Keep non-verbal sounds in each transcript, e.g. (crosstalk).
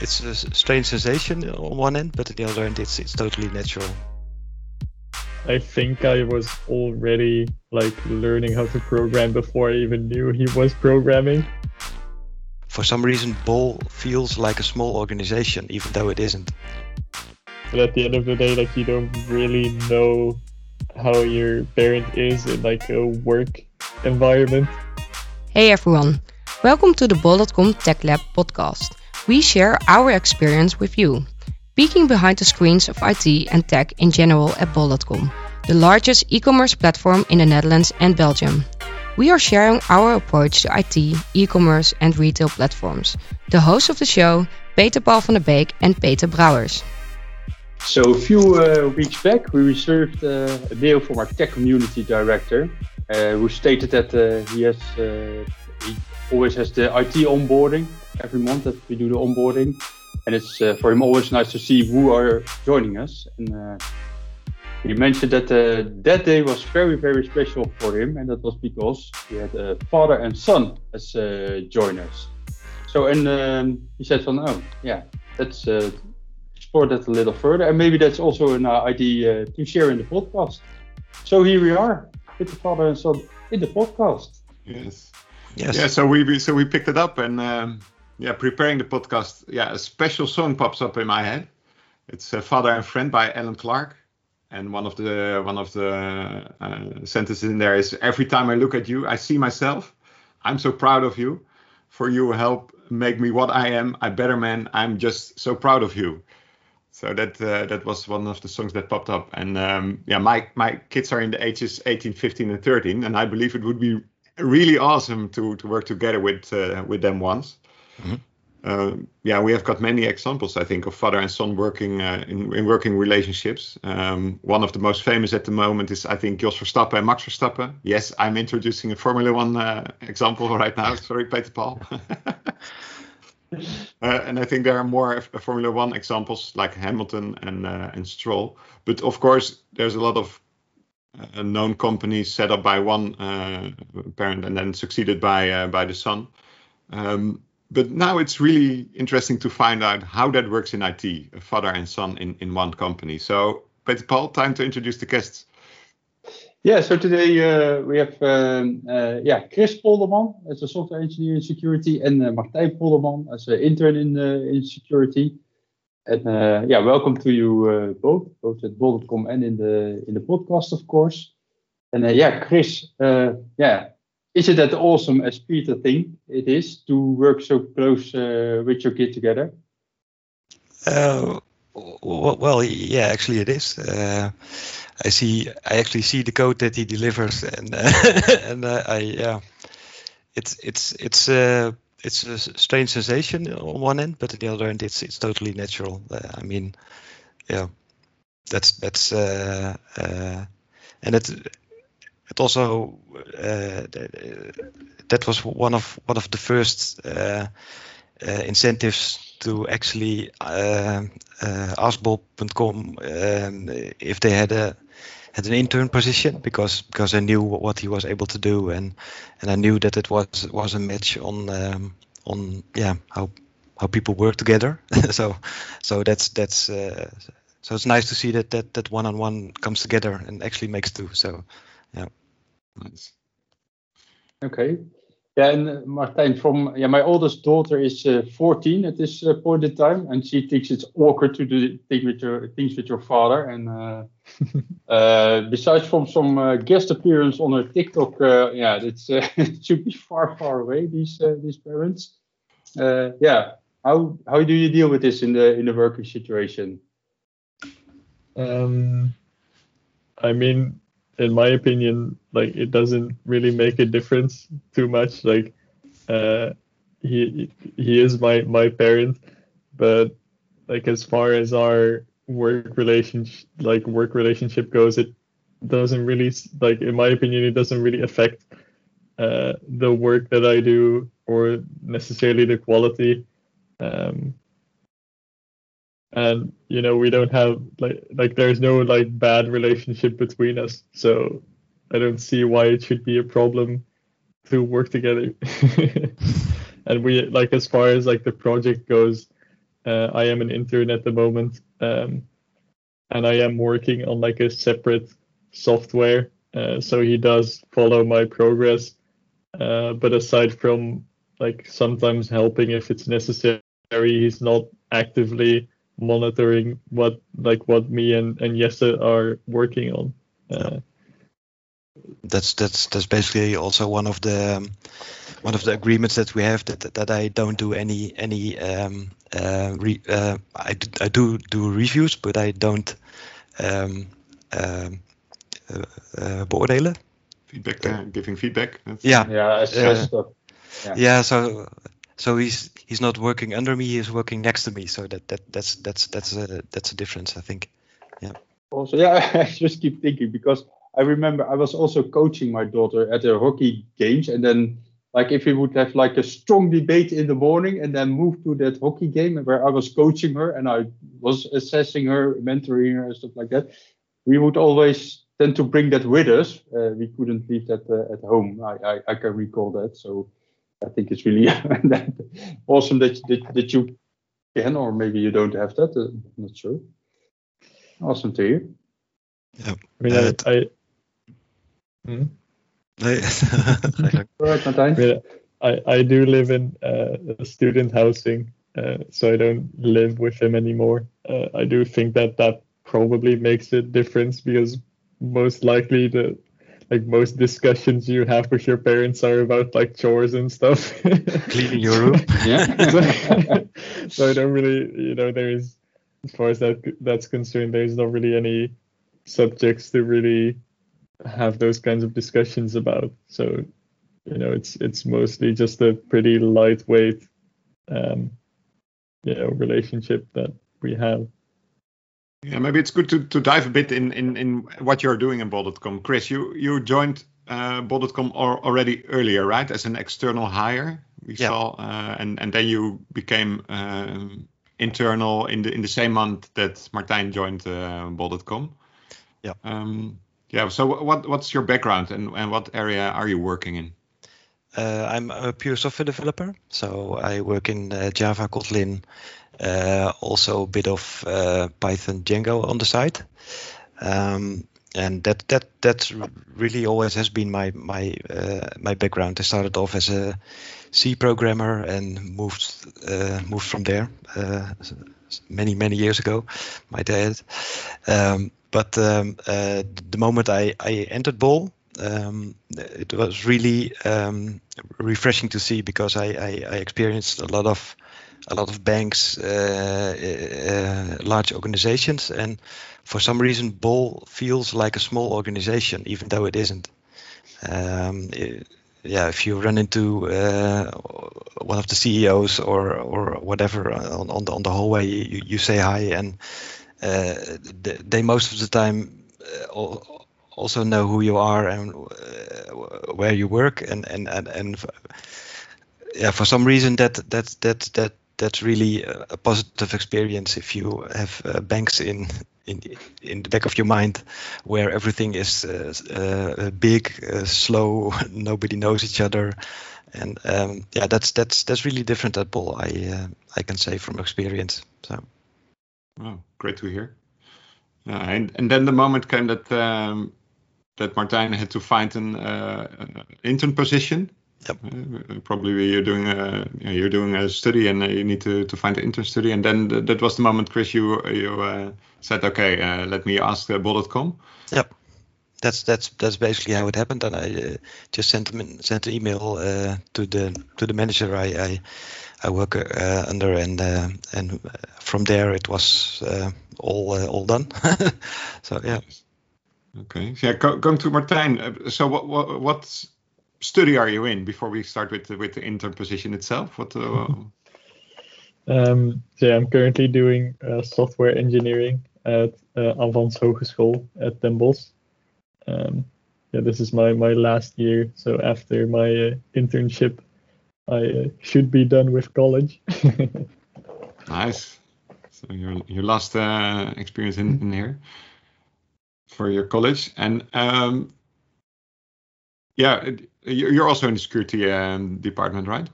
it's a strange sensation on one end, but on the other end, it's it's totally natural. I think I was already like learning how to program before I even knew he was programming. For some reason, Bol feels like a small organization, even though it isn't. But at the end of the day, like you don't really know how your parent is in like a work environment. Hey everyone, welcome to the Bol.com Tech Lab podcast. We share our experience with you, peeking behind the screens of IT and tech in general at Bol.com, the largest e-commerce platform in the Netherlands and Belgium. We are sharing our approach to IT, e-commerce and retail platforms. The hosts of the show, Peter Paul van der Beek and Peter Brouwers. So a few uh, weeks back, we received uh, a mail from our tech community director, uh, who stated that uh, he has uh, he always has the IT onboarding every month that we do the onboarding, and it's uh, for him always nice to see who are joining us. And he mentioned that that day was very very special for him, and that was because he had a father and son as joiners. So and um, he said, "Van oh yeah, that's." explore that a little further. And maybe that's also an uh, idea uh, to share in the podcast. So here we are with the father and son in the podcast. Yes. Yes. Yeah. So we so we picked it up and um, yeah, preparing the podcast. Yeah, a special song pops up in my head. It's uh, "Father and Friend" by Alain Clark, and one of the one of the uh, sentences in there is "Every time I look at you, I see myself. I'm so proud of you. For you help make me what I am. I better man. I'm just so proud of you." So that uh, that was one of the songs that popped up, and um, yeah, my my kids are in the ages 18, 15, and 13, and I believe it would be really awesome to to work together with uh, with them once. Mm-hmm. Uh, yeah, we have got many examples, I think, of father and son working uh, in, in working relationships. Um, one of the most famous at the moment is, I think, Jos Verstappen and Max Verstappen. Yes, I'm introducing a Formula One uh, example (laughs) right now. Sorry, Peter Paul. (laughs) Uh, and I think there are more Formula One examples like Hamilton and uh, and Stroll. But of course, there's a lot of uh, known companies set up by one uh, parent and then succeeded by uh, by the son. Um, but now it's really interesting to find out how that works in IT, a father and son in, in one company. So, Peter Paul, time to introduce the guests. Yeah, so today uh, we have um, uh, yeah Chris Polderman as a software engineer in security and uh, Martijn Polderman as an intern in uh, in security. And uh, yeah, welcome to you uh, both, both at Bol.com and in the in the podcast, of course. And yeah, Chris, yeah, is it that awesome as Peter think it is to work so close with your kid together? well, yeah, actually it is. I see I actually see the code that he delivers, and uh, (laughs) and uh, I yeah, it's it's it's uh, it's a strange sensation on one end, but on the other end, it's it's totally natural. Uh, I mean, yeah, that's that's uh, uh, and it it also uh, that was one of one of the first uh, uh, incentives to actually uh, uh, ask Bol.com um, if they had a had an intern position because because I knew what he was able to do and and I knew that it was was a match on um, on yeah how how people work together. (laughs) so so that's that's uh, so it's nice to see that that that one on one comes together and actually makes two. So yeah. Nice. Okay. Yeah, and uh, Martijn, from yeah, my oldest daughter is uh, 14 at this uh, point in time, and she thinks it's awkward to do things with your things with your father. And uh, (laughs) uh besides from some uh, guest appearance on her TikTok, yeah, it's (laughs) it should be far, far away. These these parents. yeah, how how do you deal with this in the in the working situation? Um, I mean, in my opinion, like it doesn't really make a difference too much. Like uh, he he is my my parent, but like as far as our work relationship like work relationship goes, it doesn't really like in my opinion it doesn't really affect uh, the work that I do or necessarily the quality. Um, and you know we don't have like like there's no like bad relationship between us. So i don't see why it should be a problem to work together. (laughs) And we like as far as like the project goes uh, I am an intern at the moment, um, and I am working on like a separate software. Uh, so he does follow my progress, uh, but aside from like sometimes helping if it's necessary, he's not actively monitoring what like what me and and Jesse are working on. Uh, that's that's that's basically also one of the um, one of the agreements that we have that that I don't do any any um, uh, re, uh, I, I do do reviews, but I don't um, um uh, uh, beoordelen. Feedback, uh, giving feedback. That's yeah, yeah, uh, yeah, yeah. So so he's he's not working under me; he's working next to me. So that that that's that's that's a that's a difference, I think. Yeah. Also, yeah, (laughs) I just keep thinking because I remember I was also coaching my daughter at the hockey games, and then like if we would have like a strong debate in the morning and then move to that hockey game where I was coaching her and I was assessing her, mentoring her, and stuff like that, we would always tend to bring that with us. Uh, we couldn't leave that uh, at home. I, I, I, can recall that. So I think it's really (laughs) awesome that, that, that you can, or maybe you don't have that. Uh, I'm not sure. Awesome to hear. Yeah. I mean, I, I hmm? (laughs) I, I do live in uh, student housing, uh, so I don't live with him anymore. Uh, I do think that that probably makes a difference because most likely the like most discussions you have with your parents are about like chores and stuff. (laughs) Cleaning your room. (laughs) yeah. so, (laughs) so I don't really, you know, there is as far as that that's concerned, there's not really any subjects to really have those kinds of discussions about. So, you know, it's it's mostly just a pretty lightweight, um, you know, relationship that we have. Yeah, maybe it's good to, to dive a bit in, in, in what you're doing in Bol.com. Chris, you you joined uh, Bol.com already earlier, right? As an external hire, we yeah. saw, uh, and and then you became um, internal in the in the same month that Martijn joined uh, Bol.com. Yeah. Um, yeah. So what what's your background and, and what area are you working in? Uh, I'm a pure software developer, so I work in uh, Java, Kotlin, also a bit of uh, Python, Django on the side, um, and that that that really always has been my my uh, my background. I started off as a C programmer and moved uh, moved from there many many years ago. My dad. Um, but um, uh, the moment I, I entered Bol, um, it was really um, refreshing to see because I, I, I, experienced a lot of a lot of banks, uh, uh, large organizations, and for some reason, Bol feels like a small organization, even though it isn't. Um, it, yeah, if you run into uh, one of the CEOs or or whatever on on the, on the hallway, you, you say hi and uh, they most of the time uh, also know who you are and uh, where you work and and and, and yeah for some reason that that that that that's really a positive experience if you have uh, banks in in in the back of your mind where everything is uh, uh, big slow (laughs) nobody knows each other and um, yeah that's that's that's really different at Bol I I can say from experience so Oh, great to hear. Uh, and and then the moment came that um, that Martijn had to find an uh, uh intern position. Yep. Uh, probably you're doing a you're doing a study and you need to, to find an intern study. And then th that was the moment, Chris, you you uh, said, okay, uh, let me ask uh, Bol.com. Yep. That's that's that's basically how it happened, and I just sent them sent an email to the to the manager I, I I work uh, under, and uh, and from there it was uh, all all done. (laughs) so yeah. Okay. Yeah. Go, going to Martijn. So what, what what study are you in before we start with the, with the intern position itself? What? um, so yeah, I'm currently doing uh, software engineering at uh, Avans Hogeschool at Den Bosch. Um, yeah, this is my my last year. So after my uh, internship, I uh, should be done with college. (laughs) nice. So your your last uh, experience in, in here for your college, and um, yeah, you're also in the security um, department, right?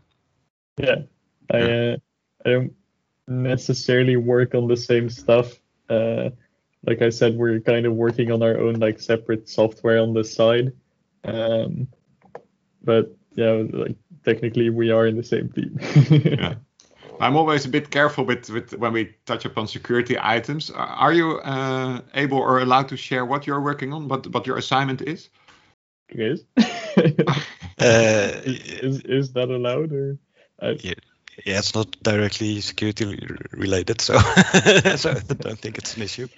Yeah, I uh, I don't necessarily work on the same stuff. Uh, like I said, we're kind of working on our own like separate software on the side. Um, but yeah, like technically we are in the same team. (laughs) yeah. I'm always a bit careful with, with when we touch upon security items. Are you uh, able or allowed to share what you're working on, what what your assignment is? Yes. (laughs) uh, is is that allowed or? I... Yeah yeah, it's not directly security related, so (laughs) so I don't think it's an issue.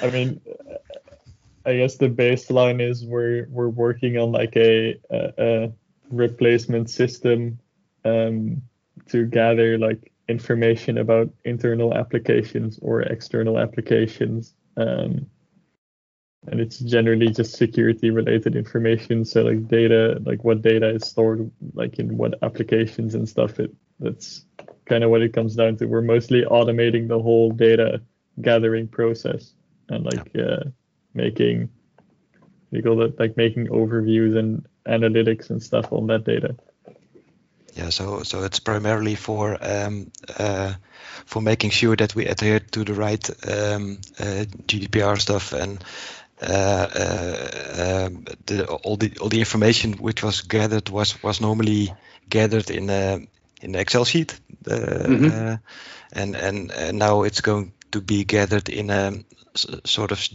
I mean, I guess the baseline is we're we're working on like a a, a replacement system um, to gather like information about internal applications or external applications. Um, and it's generally just security related information so like data like what data is stored like in what applications and stuff it that's kind of what it comes down to. We're mostly automating the whole data gathering process and like yeah. uh, making we call it like making overviews and analytics and stuff on that data. Yeah, so so it's primarily for um, uh, for making sure that we adhere to the right um, uh, GDPR stuff and the, all the all the information which was gathered was was normally gathered in a in the Excel sheet, mm-hmm. Uh, and, and and now it's going to be gathered in a sort of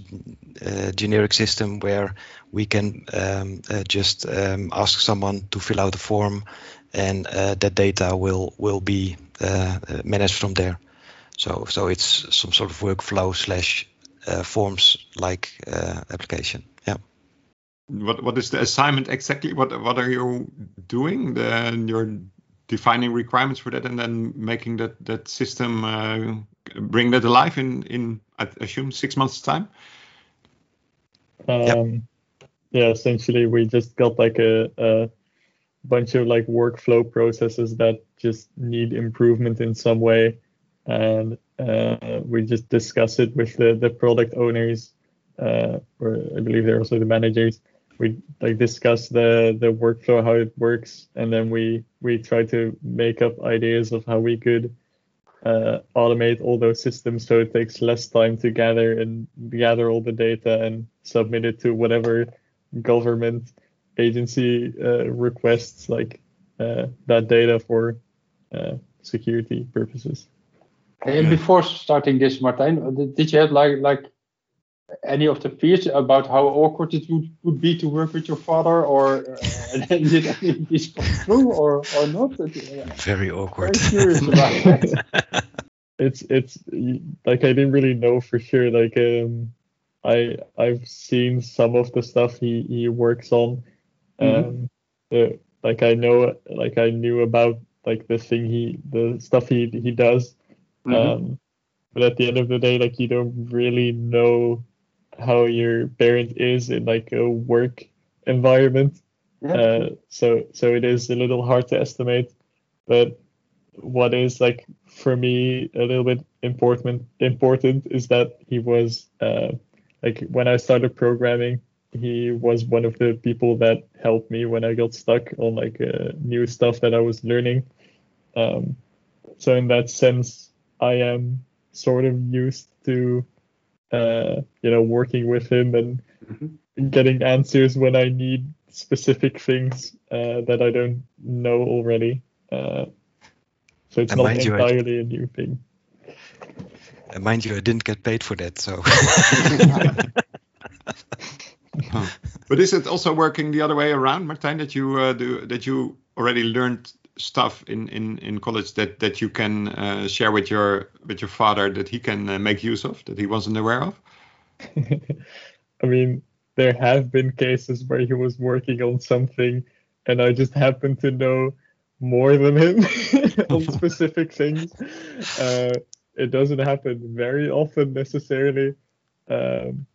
uh, generic system where we can um, uh, just um, ask someone to fill out a form, and uh, that data will will be uh, managed from there. So so it's some sort of workflow slash uh, forms like application. Yeah. What what is the assignment exactly? What what are you doing? Then you're defining requirements for that and then making that that system uh, bring that alive in in I assume six months time. Um, yep. Yeah, essentially we just got like a, a bunch of like workflow processes that just need improvement in some way, and uh, we just discuss it with the the product owners, uh, or I believe they're also the managers, we like discuss the the workflow how it works and then we we try to make up ideas of how we could uh, automate all those systems so it takes less time to gather and gather all the data and submit it to whatever government agency uh, requests like uh, that data for uh, security purposes. And before starting this, Martijn, did you have like like any of the fears about how awkward it would, would be to work with your father, or uh, (laughs) did any of this come true, or or not? Very awkward. Very curious about (laughs) it's it's like I didn't really know for sure. Like um, I I've seen some of the stuff he he works on. Mm-hmm. Um, mm-hmm. like I know like I knew about like the thing he the stuff he he does. Mm-hmm. Um, but at the end of the day, like you don't really know how your parent is in like a work environment. Yeah. Uh, so so it is a little hard to estimate, but what is like for me a little bit important important is that he was uh, like when I started programming, he was one of the people that helped me when I got stuck on like uh, new stuff that I was learning. Um, so in that sense, I am sort of used to uh, you know, working with him and mm-hmm. getting answers when I need specific things uh, that I don't know already. Uh, so it's and not entirely you, a new thing. And mind you, I didn't get paid for that, so. (laughs) But is it also working the other way around, Martijn? That you uh, do that you already learned stuff in, in, in college that, that you can uh, share with your with your father that he can uh, make use of that he wasn't aware of? (laughs) I mean, there have been cases where he was working on something, and I just happen to know more than him (laughs) on specific (laughs) things. Uh, it doesn't happen very often necessarily, um,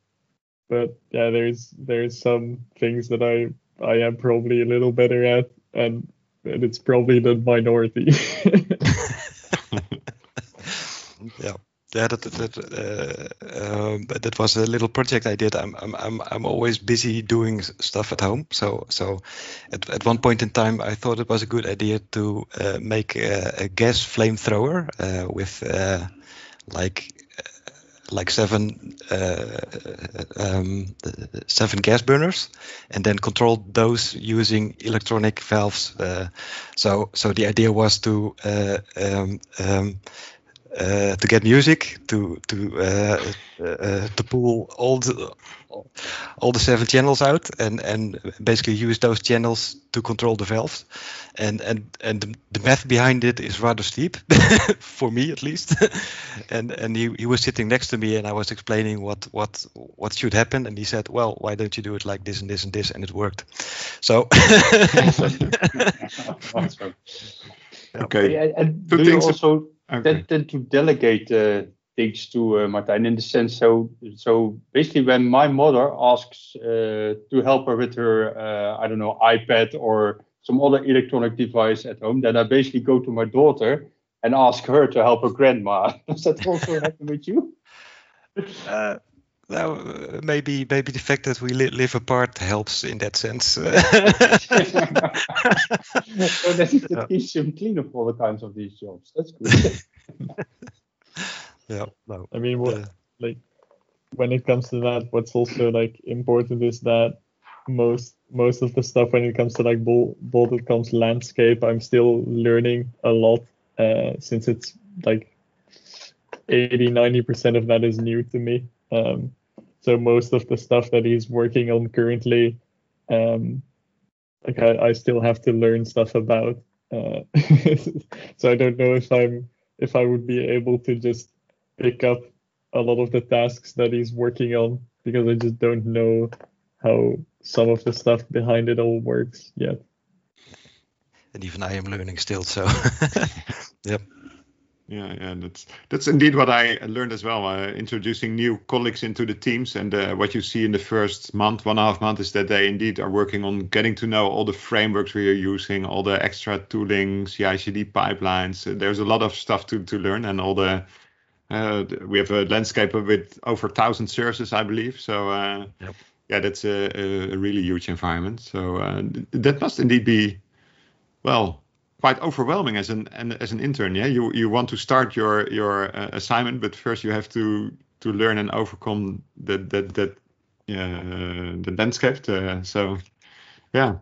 but yeah, there's there's some things that I I am probably a little better at, and and it's probably the minority. (laughs) yeah, yeah, that that uh, um, that was a little project I did. I'm I'm I'm I'm always busy doing stuff at home. So so at at one point in time, I thought it was a good idea to uh, make a, a gas flamethrower uh, with uh, like like seven uh, um, seven gas burners, and then control those using electronic valves. Uh, so so the idea was to uh, um, um, uh, to get music to to uh, uh, to pull all the all the seven channels out and and basically use those channels to control the valves. And and and the, the math behind it is rather steep (laughs) for me at least. (laughs) And and he, he was sitting next to me and I was explaining what what what should happen. And he said well why don't you do it like this and this and this? And it worked. So (laughs) okay. And do you also okay. tend to delegate uh, things to uh, Martijn in the sense so so basically when my mother asks uh, to help her with her uh, I don't know iPad or some other electronic device at home, then I basically go to my daughter and ask her to help her grandma. (laughs) Does that also happen with you? (laughs) Uh, well, maybe maybe the fact that we li- live apart helps in that sense. (laughs) so that is the yeah. clean up all the kinds of these jobs. That's good. (laughs) yeah, no. I mean, what uh, like when it comes to that, what's also like important is that most most of the stuff when it comes to like Bol.com's landscape, I'm still learning a lot uh, since it's like 80 90% of that is new to me. Um, so most of the stuff that he's working on currently, um, like I, I still have to learn stuff about. Uh, (laughs) so I don't know if I'm if I would be able to just pick up a lot of the tasks that he's working on because I just don't know how some of the stuff behind it all works yet. And even I am learning still, so (laughs) yep. Yeah, yeah, that's that's indeed what I learned as well. Uh, introducing new colleagues into the teams, and uh, what you see in the first month, one and a half month, is that they indeed are working on getting to know all the frameworks we are using, all the extra tooling, CI/CD pipelines. Uh, there's a lot of stuff to to learn, and all the uh, we have a landscape with over thousand services, I believe. So uh, yep. yeah, that's a, a, really huge environment. So uh, that must indeed be well quite overwhelming as an, as an intern. Yeah, you you want to start your your uh, assignment, but first you have to to learn and overcome that that that uh, the landscape. To, so yeah,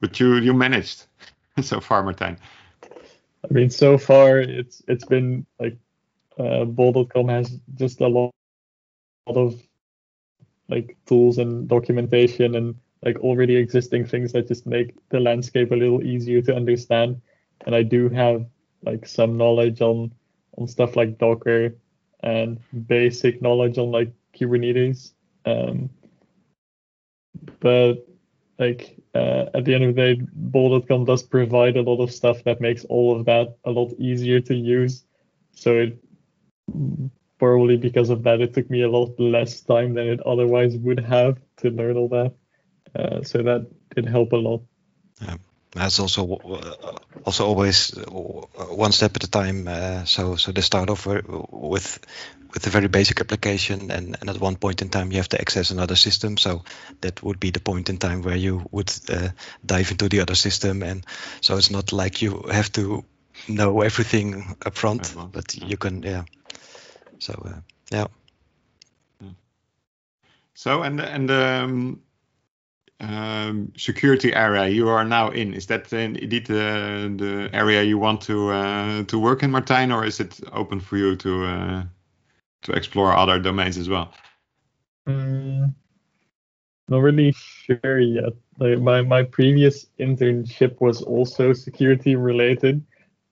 but you you managed (laughs) so far, Martijn. I mean, so far it's it's been like uh, Bol.com has just a lot, lot of like tools and documentation and like already existing things that just make the landscape a little easier to understand. And I do have like some knowledge on on stuff like Docker and basic knowledge on like Kubernetes. Um, but like uh, at the end of the day, Bol.com does provide a lot of stuff that makes all of that a lot easier to use. So it probably because of that, it took me a lot less time than it otherwise would have to learn all that. Uh, so that did help a lot. Yeah. That's also uh, also always uh, one step at a time. Uh, so so they start off with with a very basic application, and, and at one point in time you have to access another system. So that would be the point in time where you would uh, dive into the other system, and so it's not like you have to know everything up front, but yeah. you can yeah. So uh, yeah. So and and um, um, security area you are now in. Is that indeed the, the area you want to uh, to work in, Martijn, or is it open for you to uh, to explore other domains as well? Mm, not really sure yet. Like my my previous internship was also security related,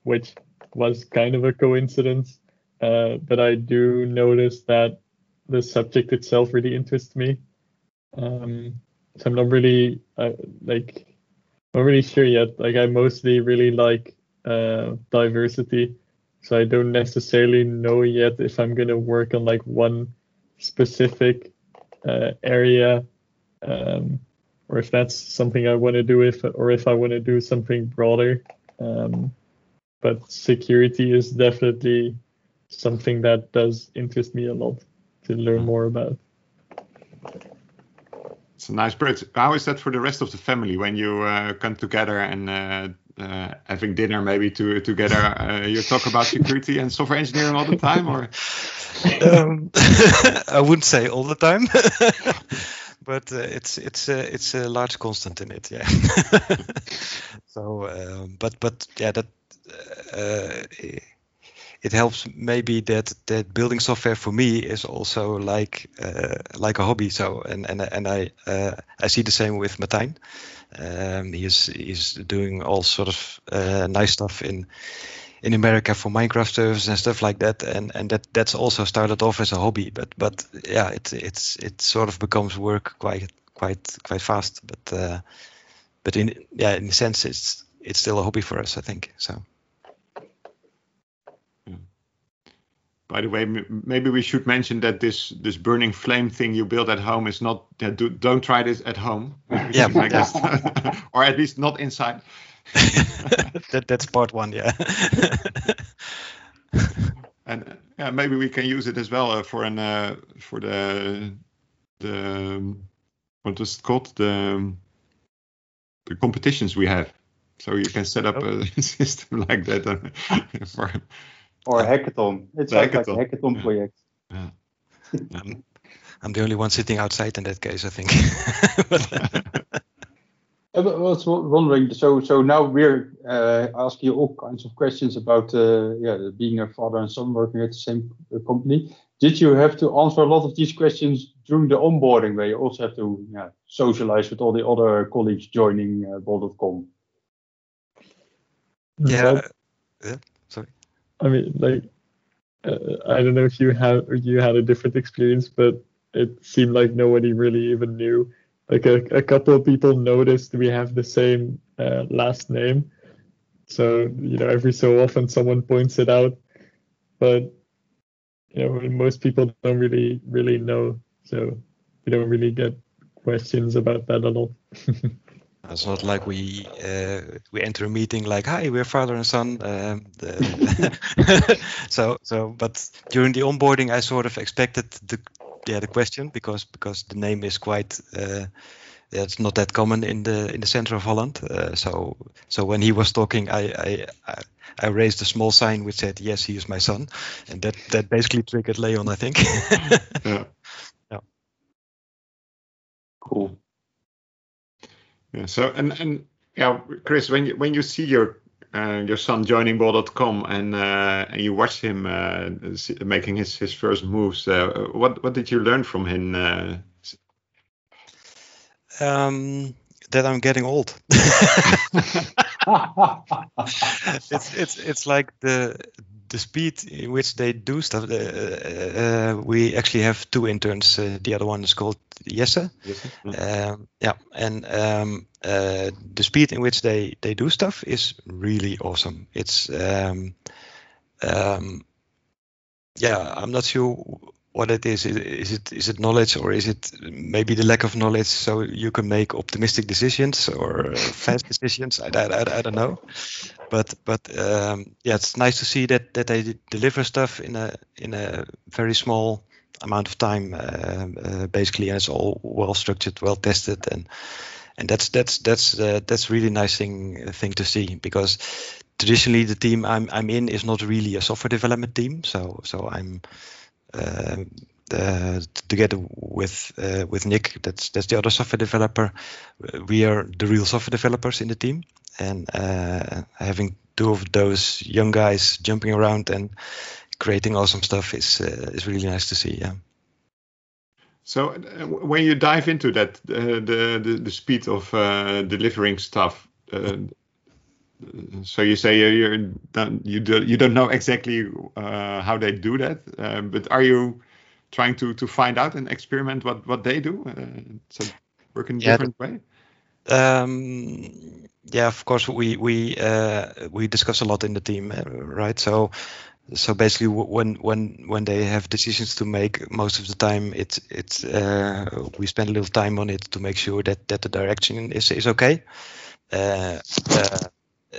which was kind of a coincidence. Uh, but I do notice that the subject itself really interests me. Um, so I'm not really uh, like not really sure yet. Like I mostly really like uh, diversity, so I don't necessarily know yet if I'm gonna work on like one specific uh, area, um, or if that's something I want to do, if or if I want to do something broader. Um, but security is definitely something that does interest me a lot to learn more about. It's a nice bridge. How is that for the rest of the family when you uh, come together and uh, uh, having dinner maybe to together? Uh, you talk about security and software engineering all the time, or? Um, (laughs) I wouldn't say all the time, (laughs) but uh, it's it's it's a large constant in it. Yeah. (laughs) so, um, but but yeah, that it helps maybe that that building software for me is also like uh, like a hobby. So and and and I uh, I see the same with Martijn. Um, he's he's doing all sort of uh, nice stuff in in America for Minecraft servers and stuff like that. And and that that's also started off as a hobby, but but yeah, it it's it sort of becomes work quite quite quite fast. But uh, but in yeah, in a sense, it's it's still a hobby for us, I think. So. By the way, maybe we should mention that this this burning flame thing you build at home is not. Do, don't try this at home. (laughs) Yeah, (laughs) or at least not inside. (laughs) that that's part one, yeah. and yeah, maybe we can use it as well uh, for an uh, for the the what was it called the the competitions we have. So you can set up oh. a system like that uh, for or a hackathon. It's like, a hackathon project. Yeah. I'm, I'm the only one sitting outside in that case, I think. (laughs) I was wondering. So, so now we're uh, asking you all kinds of questions about, uh, yeah, being a father and son working at the same uh, company. Did you have to answer a lot of these questions during the onboarding, where you also have to yeah, socialize with all the other colleagues joining uh, Bol.com? Yeah. yeah. I mean, like, uh, I don't know if you have you had a different experience, but it seemed like nobody really even knew. Like a, a couple of people noticed we have the same uh, last name, so you know every so often someone points it out, but you know most people don't really really know, so we don't really get questions about that at all. (laughs) It's not like we uh, we enter a meeting like, "Hi, we're father and son." Um, the, (laughs) so so, but during the onboarding, I sort of expected the yeah the question because because the name is quite uh, yeah, it's not that common in the in the center of Holland. Uh, so so when he was talking, I, I I raised a small sign which said, "Yes, he is my son," and that that basically triggered Leon, I think. (laughs) yeah. yeah. Cool. Yeah. So and and yeah, Chris, when you when you see your uh, your son joining bol.com and uh, and you watch him uh, making his his first moves, uh, what what did you learn from him? Uh? Um, that I'm getting old. (laughs) (laughs) it's it's it's like the the speed in which they do stuff. Uh, uh, we actually have two interns. Uh, the other one is called Jesse. Yes. Um, yeah, and um, uh, the speed in which they they do stuff is really awesome. It's um, um, yeah, I'm not sure what it is. Is it is it knowledge or is it maybe the lack of knowledge? So you can make optimistic decisions or (laughs) fast decisions. I, I, I, don't know, but but um, yeah, it's nice to see that that they deliver stuff in a in a very small amount of time, uh, uh, basically, and it's all well structured, well tested, and and that's that's that's uh, that's really nice thing thing to see because traditionally the team I'm I'm in is not really a software development team, so so I'm uh, uh, together with uh, with Nick, that's that's the other software developer. We are the real software developers in the team, and having two of those young guys jumping around and creating awesome stuff is is really nice to see. Yeah. So uh, when you dive into that, uh, the, the, the speed of uh, delivering stuff, so you say you're you do, you don't know exactly uh, how they do that, uh, but are you trying to to find out and experiment what what they do? Uh, so work in a yeah, different way. Um, yeah, of course we we uh, we discuss a lot in the team, uh, right? So so basically when when when they have decisions to make most of the time it's it's uh, we spend a little time on it to make sure that that the direction is is okay uh, uh,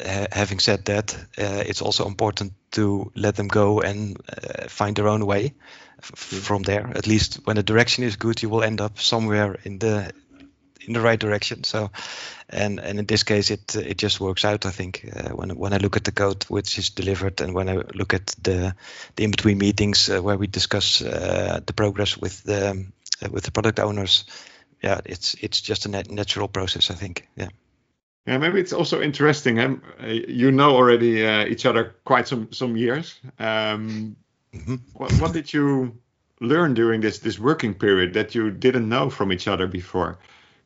ha- having said that, uh, it's also important to let them go and uh, find their own way f- from there. At least when the direction is good, you will end up somewhere in the in the right direction. So, and and in this case, it it just works out. I think uh, when when I look at the code which is delivered, and when I look at the the in between meetings uh, where we discuss uh, the progress with the um, with the product owners, yeah, it's it's just a nat- natural process. I think. Yeah. Yeah, maybe it's also interesting. Um, you know already uh, each other quite some some years. Um, mm-hmm. what, what did you learn during this this working period that you didn't know from each other before?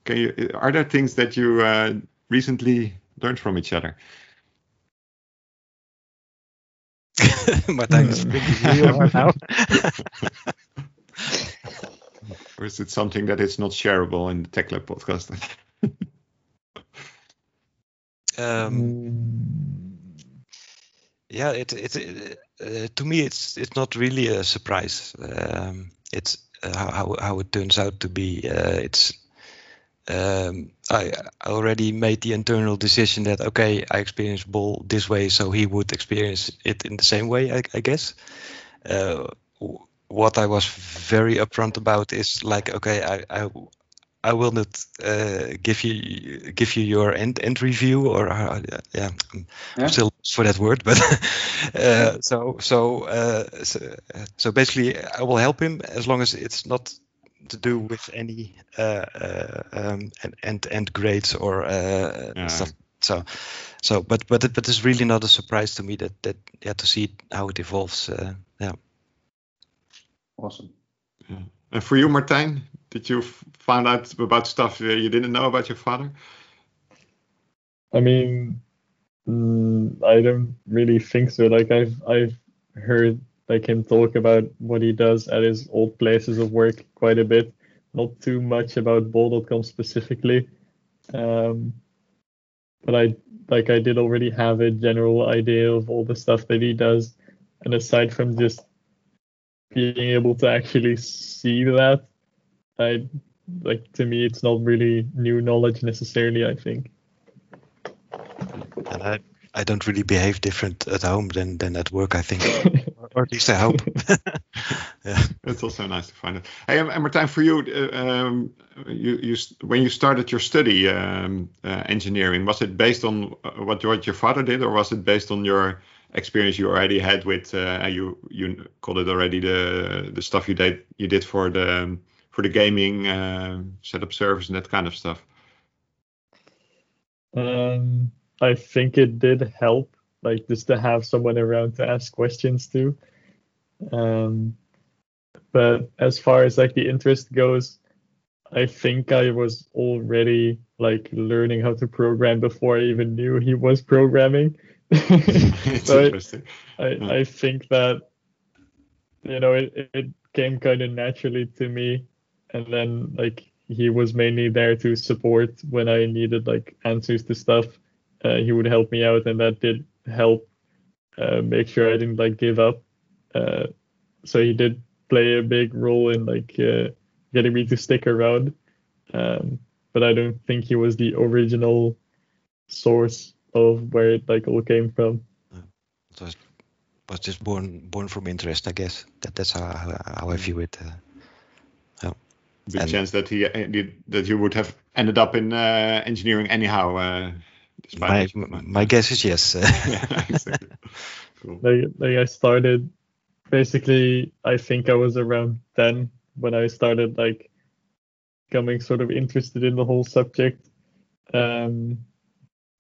Can you? Are there things that you uh, recently learned from each other? (laughs) Martijn is (laughs) now. (laughs) or is it something that is not shareable in the TechLab podcast? Um, yeah, it, it, it uh, to me it's it's not really a surprise. Um, it's uh, how how it turns out to be. Uh, it's um, I already made the internal decision that okay, I experience bol this way, so he would experience it in the same way, I, I guess. Uh, what I was very upfront about is like, okay, I, I I will not uh, give you give you your end end review or uh, yeah, I'm yeah. still for that word, but (laughs) uh, so so, uh, so, so basically I will help him as long as it's not to do with any uh, uh, um, end end grades or yeah. stuff. So so but but it, but it's really not a surprise to me that that yeah to see how it evolves. yeah. Awesome. Yeah. And for you, Martijn, did you find out about stuff you didn't know about your father? I mean, mm, I don't really think so. Like I've I've heard like him talk about what he does at his old places of work quite a bit. Not too much about bol.com specifically, um, but I like I did already have a general idea of all the stuff that he does. And aside from just being able to actually see that, I like to me it's not really new knowledge necessarily. I think. And I I don't really behave different at home than than at work. I think, (laughs) or at least I hope. (laughs) yeah, it's also nice to find it. Hey, and Martijn, for you, uh, um, you you when you started your study um, uh, engineering, was it based on uh, what what your father did, or was it based on your experience you already had with uh, you you called it already the the stuff you did you did for the um, for the gaming uh, setup service and that kind of stuff? Um, I think it did help, like just to have someone around to ask questions to. Um, but as far as like the interest goes, I think I was already like learning how to program before I even knew he was programming. (laughs) so I, I, yeah. I think that you know it, it came kind of naturally to me and then like he was mainly there to support when I needed like answers to stuff. Uh, he would help me out, and that did help uh, make sure I didn't like give up. Uh, so he did play a big role in like uh, getting me to stick around. Um, but I don't think he was the original source of where it like all came from. So It was just born born from interest, I guess. That that's how how, I view it. Big and, chance that he uh, that he would have ended up in uh, engineering anyhow. Uh, my, my guess is yes. (laughs) yeah, exactly. cool. Like, like I started basically, I think I was around ten when I started like becoming sort of interested in the whole subject. Um,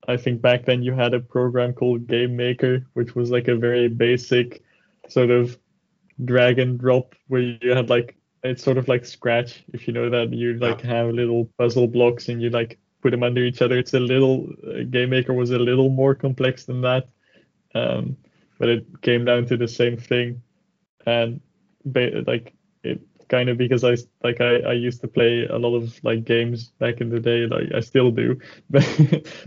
I think back then you had a program called Game Maker, which was like a very basic sort of drag and drop where you had like it's sort of like Scratch, if you know that. You like yeah. have little puzzle blocks and you like put them under each other. It's a little uh, Game Maker was a little more complex than that, um, but it came down to the same thing, and ba- like it kind of because I like I, I used to play a lot of like games back in the day, like I still do, (laughs) but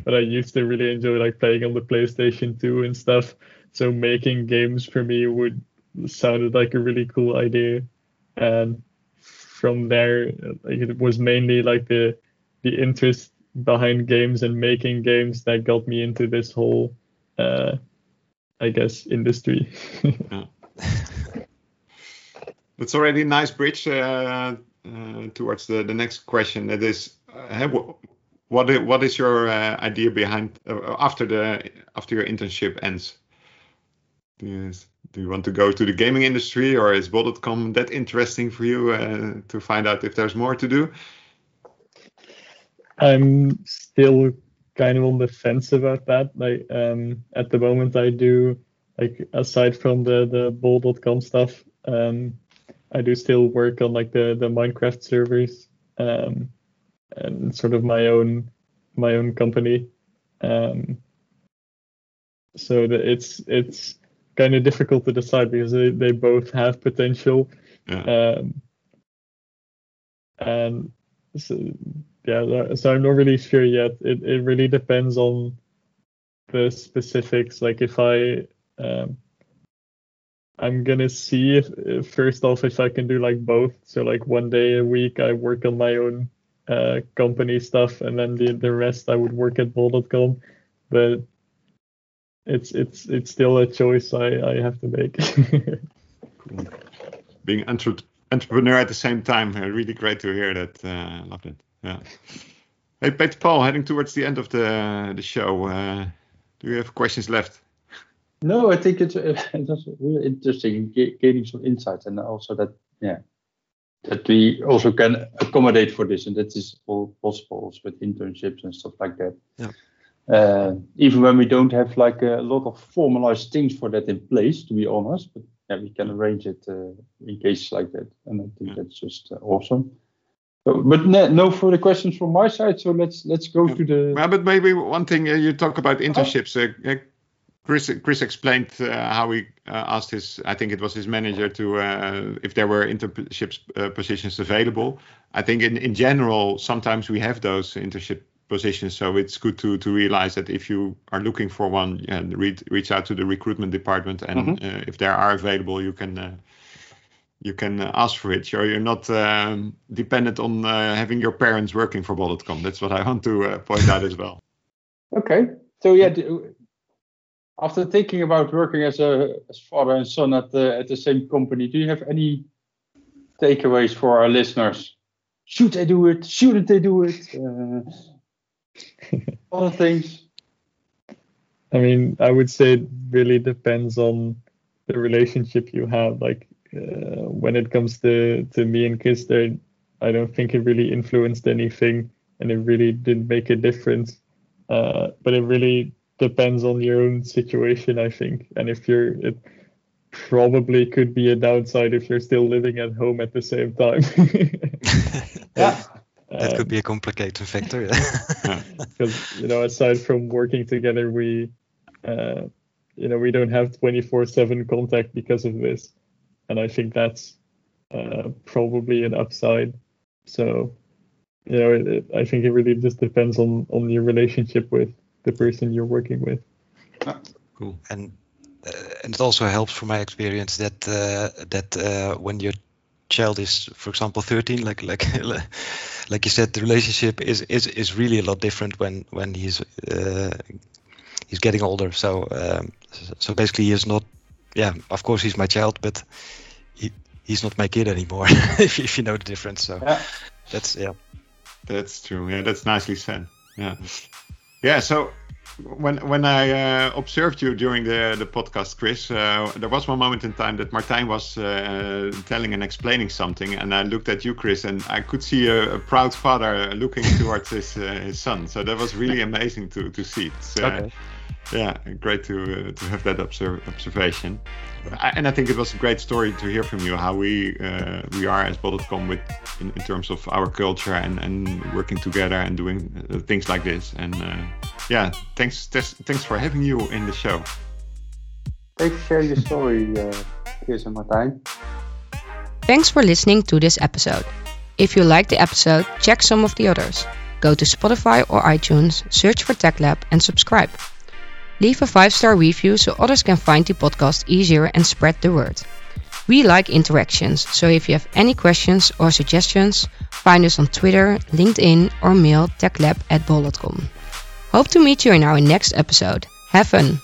but I used to really enjoy like playing on the PlayStation 2 and stuff. So making games for me would sounded like a really cool idea and from there it was mainly like the the interest behind games and making games that got me into this whole, uh, I guess, industry. (laughs) (laughs) That's already a nice bridge uh, uh, towards the, the next question. That is, uh, what what is your uh, idea behind uh, after the after your internship ends? You, do you want to go to the gaming industry, or is Bol.com that interesting for you uh, to find out if there's more to do? I'm still kind of on the fence about that. Like um, at the moment, I do like aside from the the Bol.com stuff, um, I do still work on like the the Minecraft servers um, and sort of my own my own company. Um, so that it's it's kind of difficult to decide because they, they both have potential. Yeah. Um, and so, yeah, so I'm not really sure yet. It it really depends on the specifics. Like if I um, I'm gonna see if, if, first off if I can do like both. So like one day a week I work on my own uh, company stuff, and then the the rest I would work at Bol.com. But it's it's it's still a choice I I have to make. cool. (laughs) Being entre- entrepreneur at the same time, uh, really great to hear that. Uh, love it. Yeah. Hey, Peter Paul, heading towards the end of the the show. Uh, do you have questions left? No, I think it's (laughs) it's really interesting gaining some insights and also that yeah that we also can accommodate for this and that is all possible with internships and stuff like that. Yeah. Uh, even when we don't have like a lot of formalized things for that in place, to be honest, but yeah, we can arrange it uh, in cases like that, and I think that's just uh, awesome. But, but no, no, further questions from my side, so let's let's go yeah. to the. Well, but maybe one thing uh, you talk about internships. Oh. Chris Chris explained uh, how he uh, asked his I think it was his manager to uh, if there were internships uh, positions available. I think in, in general sometimes we have those internship positions, so it's good to to realize that if you are looking for one, reach reach out to the recruitment department and mm-hmm. Uh, if they are available, you can uh, you can ask for it. So you're not um, dependent on having your parents working for Bol.com. That's what I want to point out as well. (laughs) Okay, so yeah after thinking about working as a as father and son at the at the same company, do you have any takeaways for our listeners? Should they do it? Shouldn't they do it? Uh, (laughs) other things. I mean, I would say it really depends on the relationship you have. Like uh, when it comes to to me and Chris, there, I don't think it really influenced anything, and it really didn't make a difference. Uh, but it really depends on your own situation, I think. And if you're, it probably could be a downside if you're still living at home at the same time. (laughs) (laughs) yeah. That could be a complicating factor. (laughs) Because you know, aside from working together, we, uh, you know, we don't have 24/7 contact because of this, and I think that's uh, probably an upside. So, you know, it, it, I think it really just depends on on your relationship with the person you're working with. cool. And uh, and it also helps from my experience that uh, that uh, when your child is, for example, 13, like like (laughs) like you said, the relationship is is is really a lot different when when he's uh, he's getting older. So um, so basically, he is not. Yeah, of course, he's my child, but he he's not my kid anymore. (laughs) if, if you know the difference. So yeah. that's yeah. That's true. Yeah, that's nicely said. Yeah. Yeah. So when when I uh, observed you during the the podcast, Chris, uh, there was one moment in time that Martijn was uh, telling and explaining something, and I looked at you, Chris, and I could see a, a proud father looking (laughs) towards his uh, his son. So that was really amazing to to see. Uh, okay yeah, great to uh, to have that observ- observation. I, and I think it was a great story to hear from you how we uh, we are as Bol.com with in, in, terms of our culture and, and working together and doing things like this. And uh, yeah, thanks, th- thanks for having you in the show. Thanks for sharing your story, uh, and Martijn. Thanks for listening to this episode. If you like the episode, check some of the others. Go to Spotify or iTunes, search for TechLab, and subscribe. Leave a 5 star review so others can find the podcast easier and spread the word. We like interactions, so if you have any questions or suggestions, find us on Twitter, LinkedIn, or mail techlab at bol.com. Hope to meet you in our next episode. Have fun!